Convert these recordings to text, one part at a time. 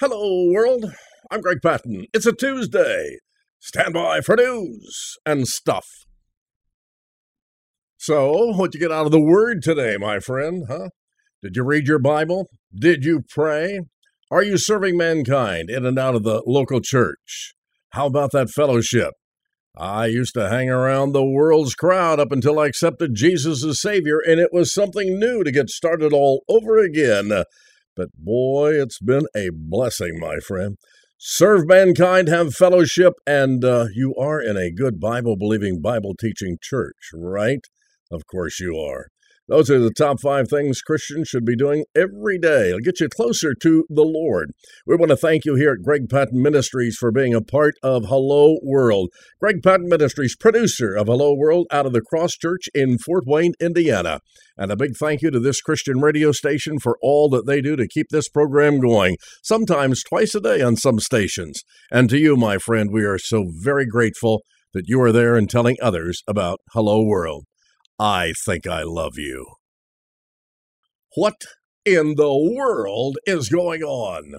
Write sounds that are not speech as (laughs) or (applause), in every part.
Hello, world. I'm Greg Patten. It's a Tuesday. Stand by for news and stuff. So, what'd you get out of the Word today, my friend? Huh? Did you read your Bible? Did you pray? Are you serving mankind in and out of the local church? How about that fellowship? I used to hang around the world's crowd up until I accepted Jesus as Savior, and it was something new to get started all over again. But boy, it's been a blessing, my friend. Serve mankind, have fellowship, and uh, you are in a good Bible believing, Bible teaching church, right? Of course you are. Those are the top five things Christians should be doing every day. It'll get you closer to the Lord. We want to thank you here at Greg Patten Ministries for being a part of Hello World. Greg Patten Ministries, producer of Hello World out of the Cross Church in Fort Wayne, Indiana. And a big thank you to this Christian radio station for all that they do to keep this program going, sometimes twice a day on some stations. And to you, my friend, we are so very grateful that you are there and telling others about Hello World. I think I love you. What in the world is going on?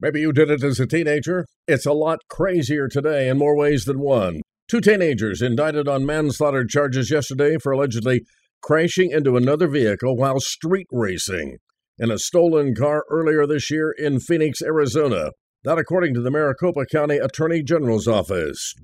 Maybe you did it as a teenager. It's a lot crazier today in more ways than one. Two teenagers indicted on manslaughter charges yesterday for allegedly crashing into another vehicle while street racing in a stolen car earlier this year in Phoenix, Arizona. That, according to the Maricopa County Attorney General's office.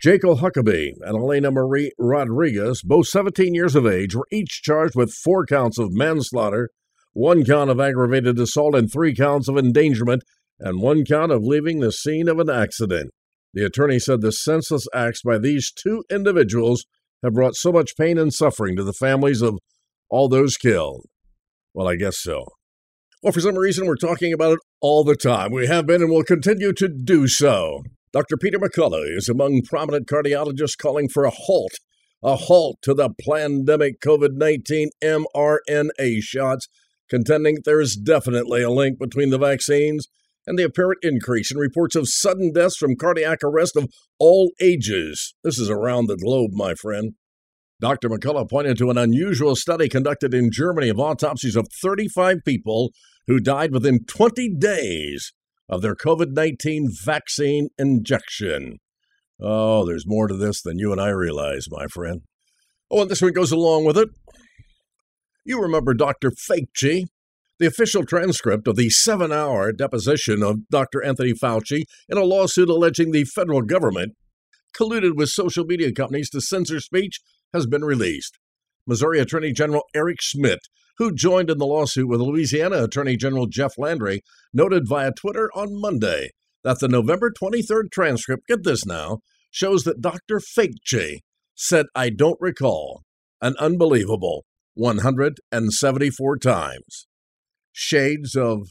Jekyll Huckabee and Elena Marie Rodriguez, both 17 years of age, were each charged with four counts of manslaughter, one count of aggravated assault, and three counts of endangerment, and one count of leaving the scene of an accident. The attorney said the senseless acts by these two individuals have brought so much pain and suffering to the families of all those killed. Well, I guess so. Well, for some reason, we're talking about it all the time. We have been and will continue to do so. Dr. Peter McCullough is among prominent cardiologists calling for a halt, a halt to the pandemic COVID 19 mRNA shots, contending there is definitely a link between the vaccines and the apparent increase in reports of sudden deaths from cardiac arrest of all ages. This is around the globe, my friend. Dr. McCullough pointed to an unusual study conducted in Germany of autopsies of 35 people who died within 20 days of their COVID 19 vaccine injection. Oh, there's more to this than you and I realize, my friend. Oh, and this one goes along with it. You remember Dr. Fauci, the official transcript of the seven hour deposition of Dr. Anthony Fauci in a lawsuit alleging the federal government colluded with social media companies to censor speech has been released. Missouri Attorney General Eric Schmitt who joined in the lawsuit with Louisiana Attorney General Jeff Landry, noted via Twitter on Monday that the November 23rd transcript, get this now, shows that Dr. Fauci said, I don't recall, an unbelievable 174 times. Shades of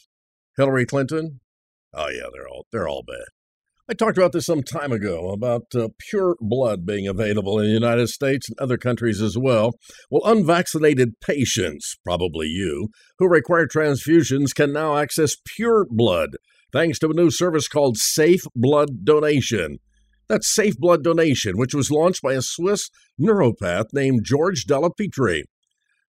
Hillary Clinton? Oh yeah, they're all they're all bad. I talked about this some time ago about uh, pure blood being available in the United States and other countries as well. Well, unvaccinated patients, probably you, who require transfusions can now access pure blood thanks to a new service called Safe Blood Donation. That's Safe Blood Donation, which was launched by a Swiss neuropath named George Della Pietra.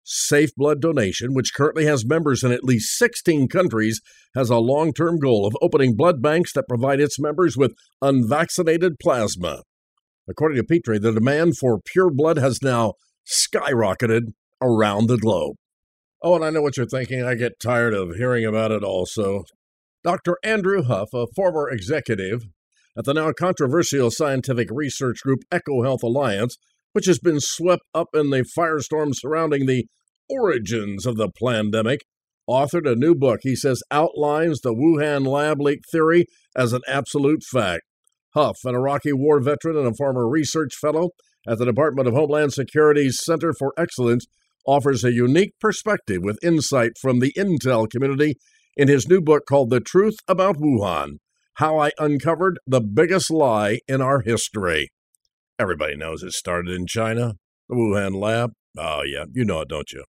Safe Blood Donation, which currently has members in at least 16 countries, has a long term goal of opening blood banks that provide its members with unvaccinated plasma. According to Pietra, the demand for pure blood has now skyrocketed around the globe. Oh, and I know what you're thinking. I get tired of hearing about it also. Dr. Andrew Huff, a former executive at the now controversial scientific research group EcoHealth Alliance, which has been swept up in the firestorm surrounding the origins of the pandemic, authored a new book he says outlines the Wuhan lab leak theory as an absolute fact. Huff, an Iraqi war veteran and a former research fellow at the Department of Homeland Security's Center for Excellence, offers a unique perspective with insight from the intel community in his new book called The Truth About Wuhan How I Uncovered the Biggest Lie in Our History. Everybody knows it started in China, the Wuhan lab. Oh, yeah, you know it, don't you?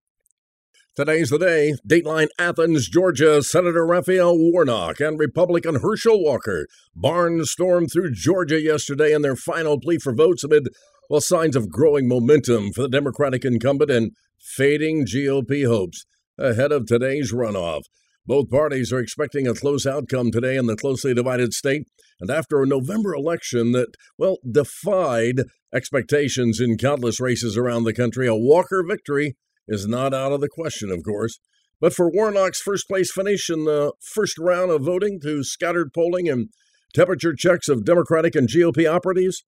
Today's the day. Dateline Athens, Georgia. Senator Raphael Warnock and Republican Herschel Walker barnstormed through Georgia yesterday in their final plea for votes amid well signs of growing momentum for the Democratic incumbent and fading GOP hopes ahead of today's runoff. Both parties are expecting a close outcome today in the closely divided state. And after a November election that, well, defied expectations in countless races around the country, a Walker victory is not out of the question, of course. But for Warnock's first place finish in the first round of voting to scattered polling and temperature checks of Democratic and GOP operatives,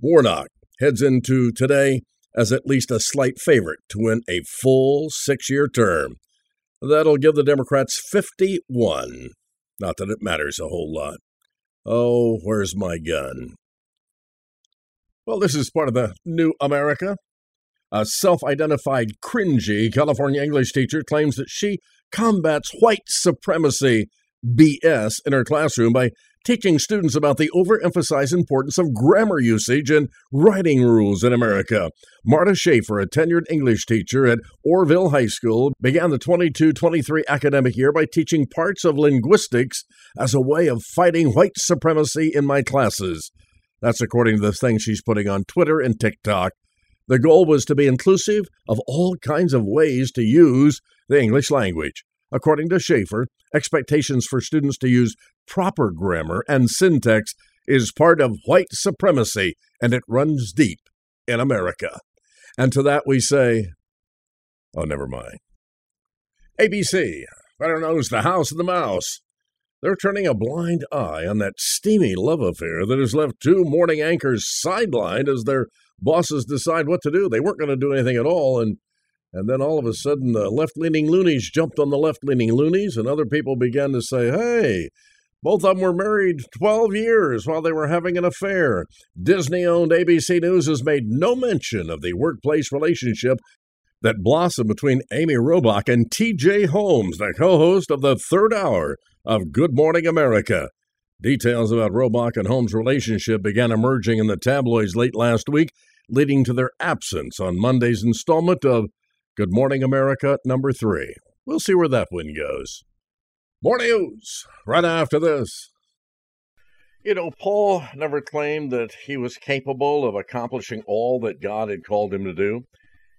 Warnock heads into today as at least a slight favorite to win a full six year term. That'll give the Democrats 51. Not that it matters a whole lot. Oh, where's my gun? Well, this is part of the new America. A self identified cringy California English teacher claims that she combats white supremacy BS in her classroom by teaching students about the overemphasized importance of grammar usage and writing rules in America. Marta Schaefer, a tenured English teacher at Oroville High School, began the 22 23 academic year by teaching parts of linguistics as a way of fighting white supremacy in my classes. That's according to the things she's putting on Twitter and TikTok. The goal was to be inclusive of all kinds of ways to use the English language. According to Schaefer, expectations for students to use proper grammar and syntax is part of white supremacy, and it runs deep in America. And to that we say, oh, never mind. ABC, better known as the House of the Mouse. They're turning a blind eye on that steamy love affair that has left two morning anchors sidelined as their bosses decide what to do. They weren't going to do anything at all, and and then all of a sudden, uh, the left leaning loonies jumped on the left leaning loonies, and other people began to say, hey, both of them were married 12 years while they were having an affair. Disney owned ABC News has made no mention of the workplace relationship that blossomed between Amy Robach and TJ Holmes, the co host of the third hour of Good Morning America. Details about Robach and Holmes' relationship began emerging in the tabloids late last week, leading to their absence on Monday's installment of Good Morning America number three. We'll see where that one goes. More news right after this. You know, Paul never claimed that he was capable of accomplishing all that God had called him to do.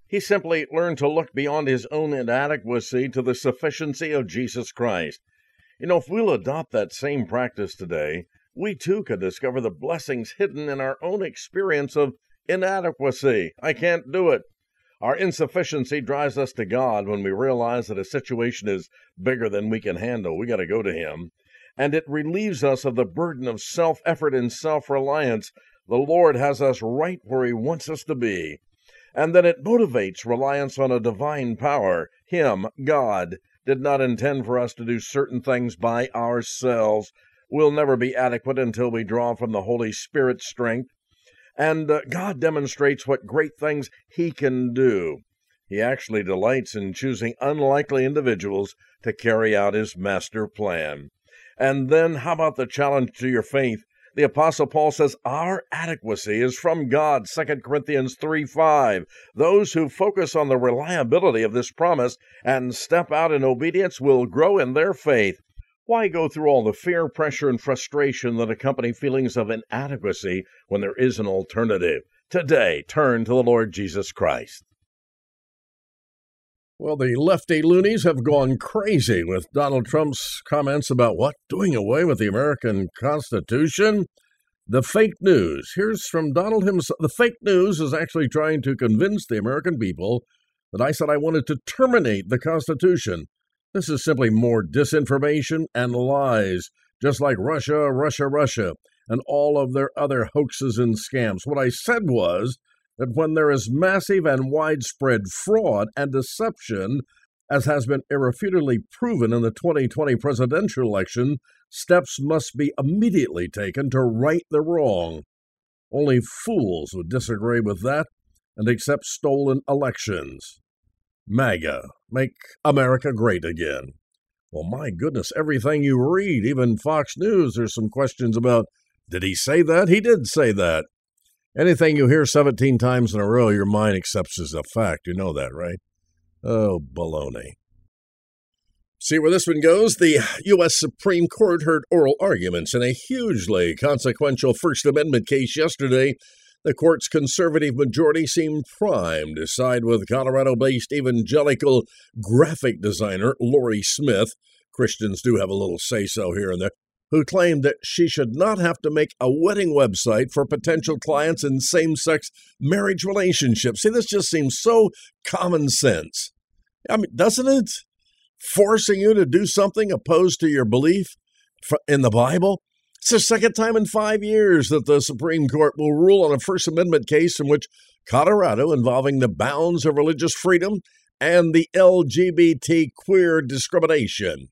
He simply learned to look beyond his own inadequacy to the sufficiency of Jesus Christ. You know, if we'll adopt that same practice today, we too could discover the blessings hidden in our own experience of inadequacy. I can't do it. Our insufficiency drives us to God when we realize that a situation is bigger than we can handle. We got to go to Him. And it relieves us of the burden of self effort and self reliance. The Lord has us right where He wants us to be. And then it motivates reliance on a divine power. Him, God, did not intend for us to do certain things by ourselves. We'll never be adequate until we draw from the Holy Spirit's strength. And uh, God demonstrates what great things He can do. He actually delights in choosing unlikely individuals to carry out His master plan. And then, how about the challenge to your faith? The Apostle Paul says, Our adequacy is from God, 2 Corinthians 3 5. Those who focus on the reliability of this promise and step out in obedience will grow in their faith. Why go through all the fear, pressure, and frustration that accompany feelings of inadequacy when there is an alternative? Today, turn to the Lord Jesus Christ. Well, the lefty loonies have gone crazy with Donald Trump's comments about what? Doing away with the American Constitution? The fake news. Here's from Donald himself. The fake news is actually trying to convince the American people that I said I wanted to terminate the Constitution. This is simply more disinformation and lies, just like Russia, Russia, Russia, and all of their other hoaxes and scams. What I said was that when there is massive and widespread fraud and deception, as has been irrefutably proven in the 2020 presidential election, steps must be immediately taken to right the wrong. Only fools would disagree with that and accept stolen elections. MAGA, make America great again. Well, my goodness, everything you read, even Fox News, there's some questions about did he say that? He did say that. Anything you hear 17 times in a row, your mind accepts as a fact. You know that, right? Oh, baloney. See where this one goes? The U.S. Supreme Court heard oral arguments in a hugely consequential First Amendment case yesterday the court's conservative majority seemed primed to side with Colorado based evangelical graphic designer Lorie Smith, Christians do have a little say so here and there, who claimed that she should not have to make a wedding website for potential clients in same sex marriage relationships. See, this just seems so common sense. I mean, doesn't it? Forcing you to do something opposed to your belief in the Bible? It's the second time in five years that the Supreme Court will rule on a First Amendment case in which Colorado, involving the bounds of religious freedom and the LGBT queer discrimination.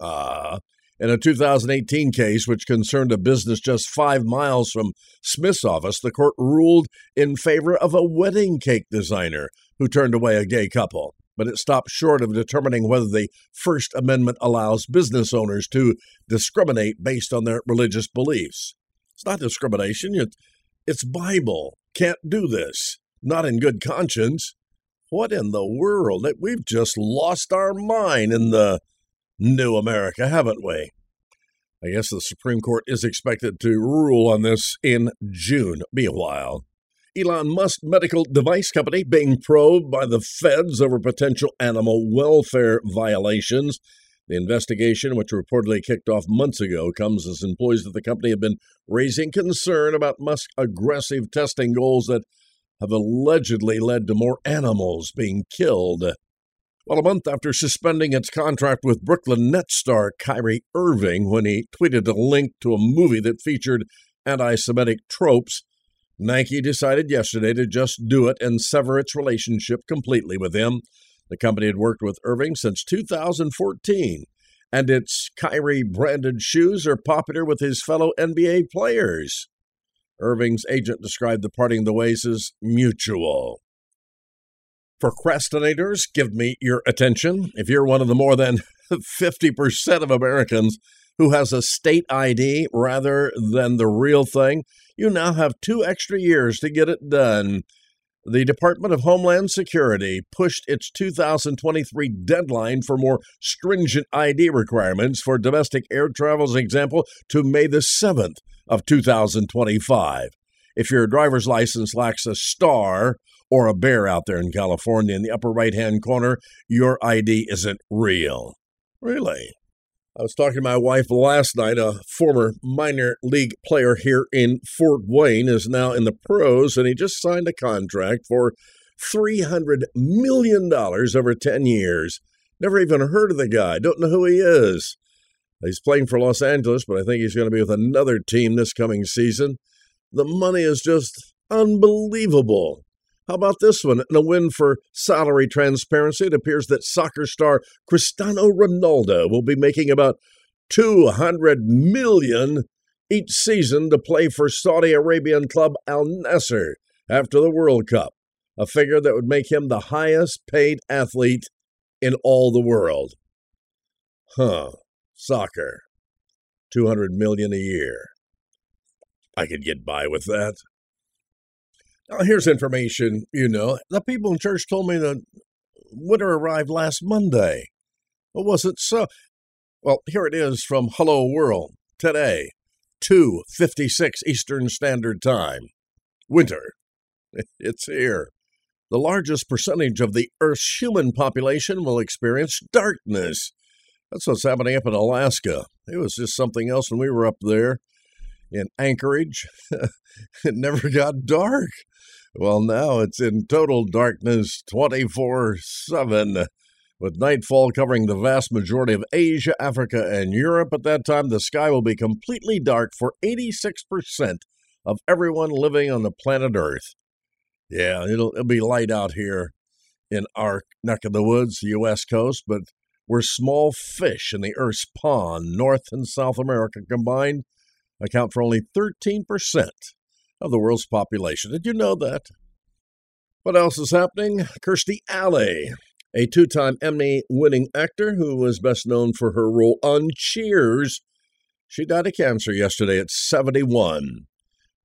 Uh, in a 2018 case which concerned a business just five miles from Smith's office, the court ruled in favor of a wedding cake designer who turned away a gay couple. But it stops short of determining whether the First Amendment allows business owners to discriminate based on their religious beliefs. It's not discrimination, it's Bible. Can't do this. Not in good conscience. What in the world? We've just lost our mind in the new America, haven't we? I guess the Supreme Court is expected to rule on this in June. Be a while. Elon Musk medical device company being probed by the feds over potential animal welfare violations. The investigation, which reportedly kicked off months ago, comes as employees of the company have been raising concern about Musk's aggressive testing goals that have allegedly led to more animals being killed. Well, a month after suspending its contract with Brooklyn Nets star Kyrie Irving when he tweeted a link to a movie that featured anti Semitic tropes, Nike decided yesterday to just do it and sever its relationship completely with him. The company had worked with Irving since 2014, and its Kyrie branded shoes are popular with his fellow NBA players. Irving's agent described the parting the ways as mutual. Procrastinators, give me your attention. If you're one of the more than (laughs) 50% of Americans who has a state ID rather than the real thing, you now have two extra years to get it done. The Department of Homeland Security pushed its 2023 deadline for more stringent ID requirements for domestic air travel, travel's example to May the 7th of 2025. If your driver's license lacks a star or a bear out there in California in the upper right hand corner, your ID isn't real. Really? I was talking to my wife last night. A former minor league player here in Fort Wayne is now in the pros, and he just signed a contract for $300 million over 10 years. Never even heard of the guy. Don't know who he is. He's playing for Los Angeles, but I think he's going to be with another team this coming season. The money is just unbelievable. How about this one? In a win for salary transparency, it appears that soccer star Cristiano Ronaldo will be making about 200 million each season to play for Saudi Arabian club Al Nassr after the World Cup, a figure that would make him the highest paid athlete in all the world. Huh, soccer. 200 million a year. I could get by with that. Now, here's information you know. The people in church told me that winter arrived last Monday. But was it so? Well, here it is from Hello World today, 2:56 Eastern Standard Time. Winter. (laughs) It's here. The largest percentage of the Earth's human population will experience darkness. That's what's happening up in Alaska. It was just something else when we were up there in Anchorage. (laughs) it never got dark. Well, now it's in total darkness 24 7, with nightfall covering the vast majority of Asia, Africa, and Europe. At that time, the sky will be completely dark for 86% of everyone living on the planet Earth. Yeah, it'll, it'll be light out here in our neck of the woods, the U.S. coast, but we're small fish in the Earth's pond, North and South America combined account for only 13% of the world's population. Did you know that? What else is happening? Kirstie Alley, a two time Emmy winning actor who was best known for her role on Cheers, she died of cancer yesterday at 71.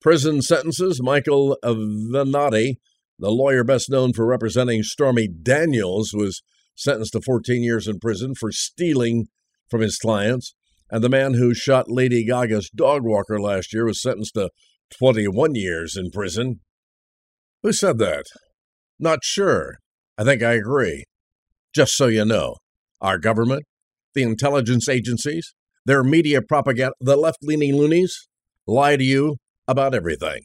Prison sentences Michael Avenatti, the lawyer best known for representing Stormy Daniels, was sentenced to 14 years in prison for stealing from his clients. And the man who shot Lady Gaga's dog walker last year was sentenced to 21 years in prison. Who said that? Not sure. I think I agree. Just so you know, our government, the intelligence agencies, their media propaganda, the left leaning loonies lie to you about everything.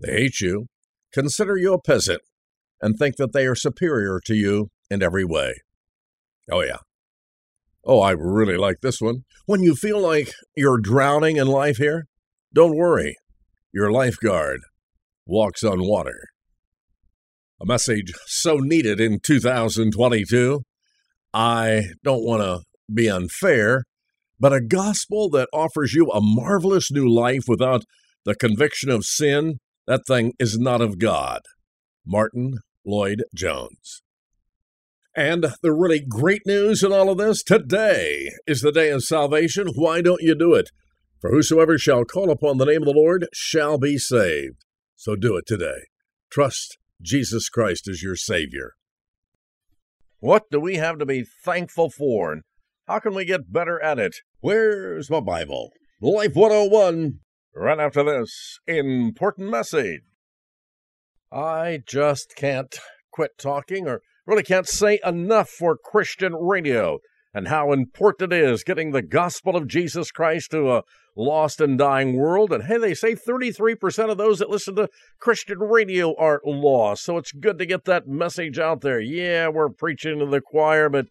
They hate you, consider you a peasant, and think that they are superior to you in every way. Oh, yeah. Oh, I really like this one. When you feel like you're drowning in life here, don't worry. Your lifeguard walks on water. A message so needed in 2022. I don't want to be unfair, but a gospel that offers you a marvelous new life without the conviction of sin, that thing is not of God. Martin Lloyd Jones. And the really great news in all of this today is the day of salvation. Why don't you do it? For whosoever shall call upon the name of the Lord shall be saved. So do it today. Trust Jesus Christ as your Savior. What do we have to be thankful for? And how can we get better at it? Where's my Bible? Life 101. Right after this important message. I just can't quit talking or really can't say enough for Christian radio and how important it is getting the gospel of Jesus Christ to a lost and dying world. And hey, they say 33% of those that listen to Christian radio are lost. So it's good to get that message out there. Yeah, we're preaching to the choir, but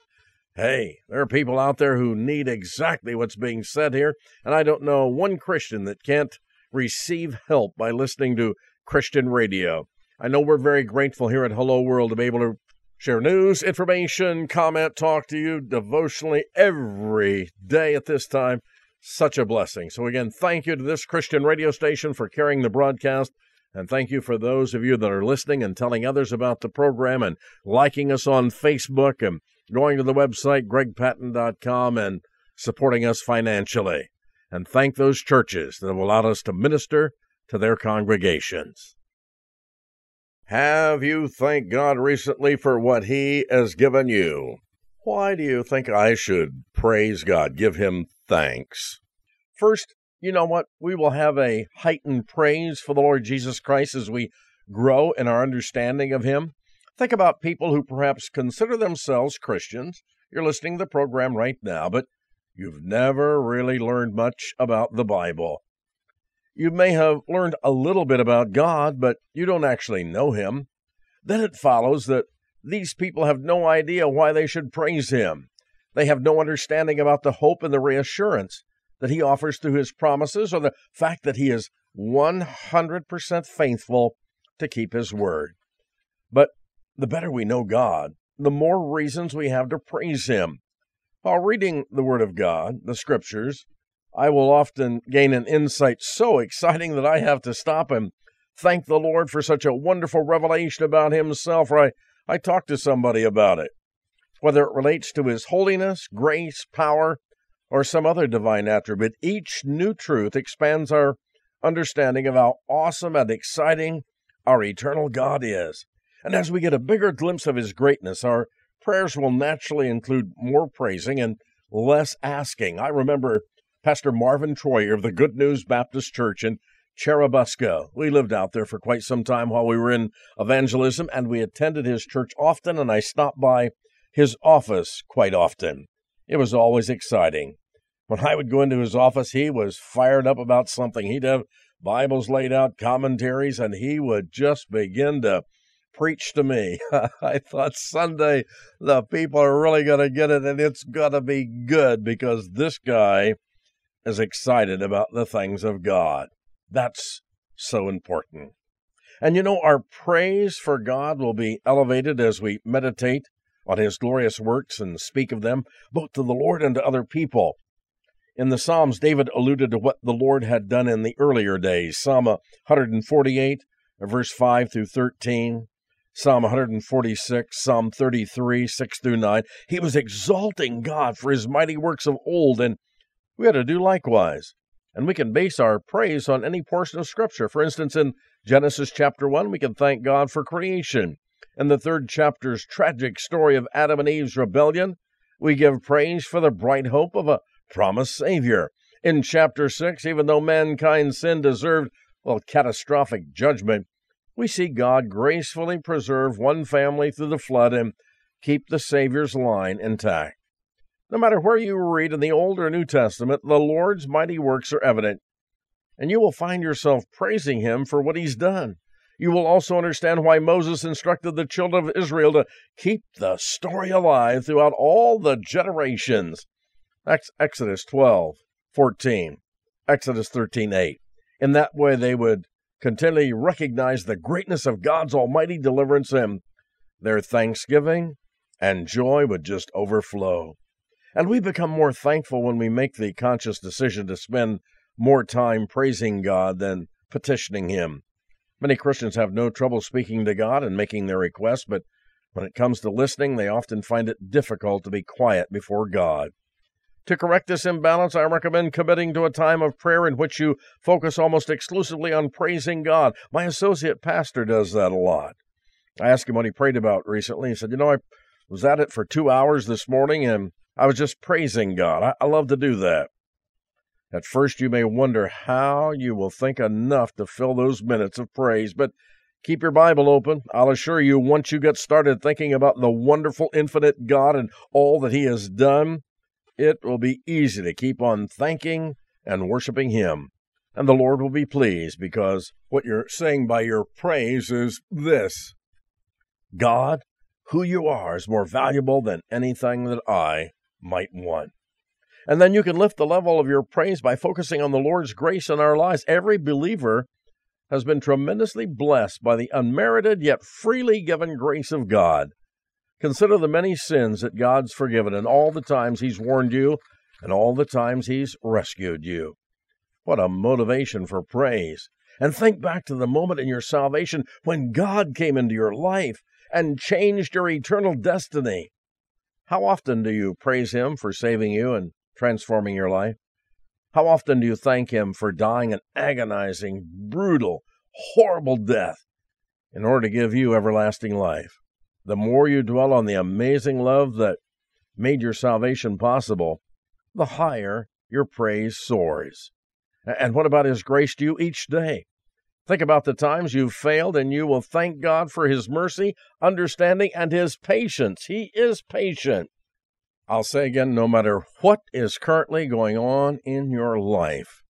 hey, there are people out there who need exactly what's being said here. And I don't know one Christian that can't receive help by listening to Christian radio. I know we're very grateful here at Hello World to be able to share news, information, comment, talk to you devotionally every day at this time. Such a blessing. So, again, thank you to this Christian radio station for carrying the broadcast. And thank you for those of you that are listening and telling others about the program and liking us on Facebook and going to the website, gregpatten.com, and supporting us financially. And thank those churches that have allowed us to minister to their congregations. Have you thanked God recently for what He has given you? Why do you think I should praise God, give Him thanks? First, you know what? We will have a heightened praise for the Lord Jesus Christ as we grow in our understanding of Him. Think about people who perhaps consider themselves Christians. You're listening to the program right now, but you've never really learned much about the Bible. You may have learned a little bit about God, but you don't actually know Him. Then it follows that these people have no idea why they should praise Him. They have no understanding about the hope and the reassurance that He offers through His promises or the fact that He is 100% faithful to keep His word. But the better we know God, the more reasons we have to praise Him. While reading the Word of God, the Scriptures, I will often gain an insight so exciting that I have to stop and thank the Lord for such a wonderful revelation about Himself, or I, I talk to somebody about it. Whether it relates to His holiness, grace, power, or some other divine attribute, each new truth expands our understanding of how awesome and exciting our eternal God is. And as we get a bigger glimpse of His greatness, our prayers will naturally include more praising and less asking. I remember Pastor Marvin Troyer of the Good News Baptist Church in Churubusco. We lived out there for quite some time while we were in evangelism, and we attended his church often, and I stopped by his office quite often. It was always exciting. When I would go into his office, he was fired up about something. He'd have Bibles laid out, commentaries, and he would just begin to preach to me. (laughs) I thought Sunday the people are really going to get it, and it's going to be good because this guy is excited about the things of God. That's so important. And you know, our praise for God will be elevated as we meditate on His glorious works and speak of them, both to the Lord and to other people. In the Psalms, David alluded to what the Lord had done in the earlier days. Psalm 148, verse 5 through 13, Psalm 146, Psalm 33, 6 through 9. He was exalting God for his mighty works of old and we ought to do likewise. And we can base our praise on any portion of Scripture. For instance, in Genesis chapter 1, we can thank God for creation. In the third chapter's tragic story of Adam and Eve's rebellion, we give praise for the bright hope of a promised Savior. In chapter 6, even though mankind's sin deserved, well, catastrophic judgment, we see God gracefully preserve one family through the flood and keep the Savior's line intact. No matter where you read in the Old or New Testament, the Lord's mighty works are evident, and you will find yourself praising Him for what He's done. You will also understand why Moses instructed the children of Israel to keep the story alive throughout all the generations. Exodus 12, 14, Exodus 13, 8. In that way, they would continually recognize the greatness of God's almighty deliverance, and their thanksgiving and joy would just overflow. And we become more thankful when we make the conscious decision to spend more time praising God than petitioning Him. Many Christians have no trouble speaking to God and making their requests, but when it comes to listening, they often find it difficult to be quiet before God. To correct this imbalance, I recommend committing to a time of prayer in which you focus almost exclusively on praising God. My associate pastor does that a lot. I asked him what he prayed about recently. He said, You know, I was at it for two hours this morning and I was just praising God. I, I love to do that. At first, you may wonder how you will think enough to fill those minutes of praise, but keep your Bible open. I'll assure you, once you get started thinking about the wonderful, infinite God and all that He has done, it will be easy to keep on thanking and worshiping Him. And the Lord will be pleased because what you're saying by your praise is this God, who you are, is more valuable than anything that I might want. And then you can lift the level of your praise by focusing on the Lord's grace in our lives. Every believer has been tremendously blessed by the unmerited yet freely given grace of God. Consider the many sins that God's forgiven and all the times He's warned you and all the times He's rescued you. What a motivation for praise. And think back to the moment in your salvation when God came into your life and changed your eternal destiny. How often do you praise Him for saving you and transforming your life? How often do you thank Him for dying an agonizing, brutal, horrible death in order to give you everlasting life? The more you dwell on the amazing love that made your salvation possible, the higher your praise soars. And what about His grace to you each day? Think about the times you've failed, and you will thank God for His mercy, understanding, and His patience. He is patient. I'll say again no matter what is currently going on in your life,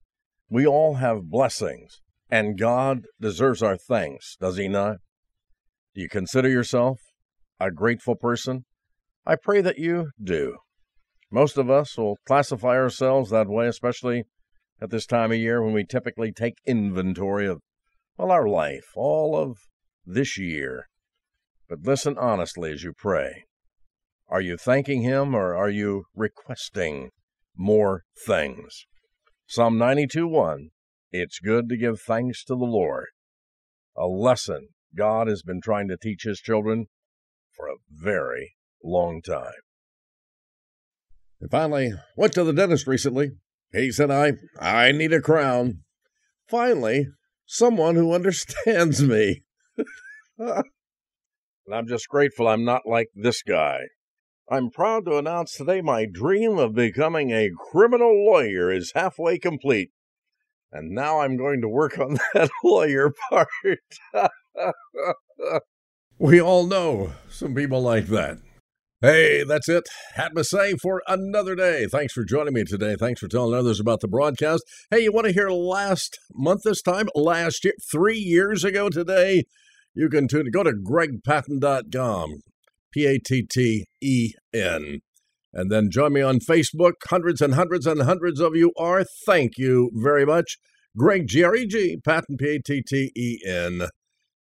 we all have blessings, and God deserves our thanks, does He not? Do you consider yourself a grateful person? I pray that you do. Most of us will classify ourselves that way, especially at this time of year when we typically take inventory of well, our life, all of this year. But listen honestly as you pray. Are you thanking Him or are you requesting more things? Psalm 92 1 It's good to give thanks to the Lord. A lesson God has been trying to teach His children for a very long time. And finally, went to the dentist recently. He said, I, I need a crown. Finally, someone who understands me. (laughs) and I'm just grateful I'm not like this guy. I'm proud to announce today my dream of becoming a criminal lawyer is halfway complete. And now I'm going to work on (laughs) that lawyer part. (laughs) we all know some people like that. Hey, that's it. Had to say for another day. Thanks for joining me today. Thanks for telling others about the broadcast. Hey, you want to hear last month this time? Last year, three years ago today? You can tune go to gregpatten.com. P A T T E N. And then join me on Facebook. Hundreds and hundreds and hundreds of you are. Thank you very much. Greg G R E G, Patten P A T T E N.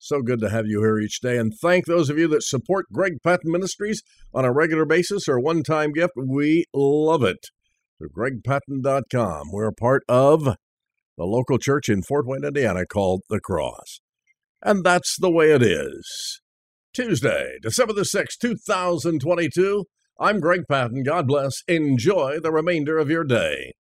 So good to have you here each day. And thank those of you that support Greg Patten Ministries on a regular basis or one time gift. We love it. So gregpatten.com. We're a part of the local church in Fort Wayne, Indiana called The Cross. And that's the way it is. Tuesday, December the 6th, 2022. I'm Greg Patten. God bless. Enjoy the remainder of your day.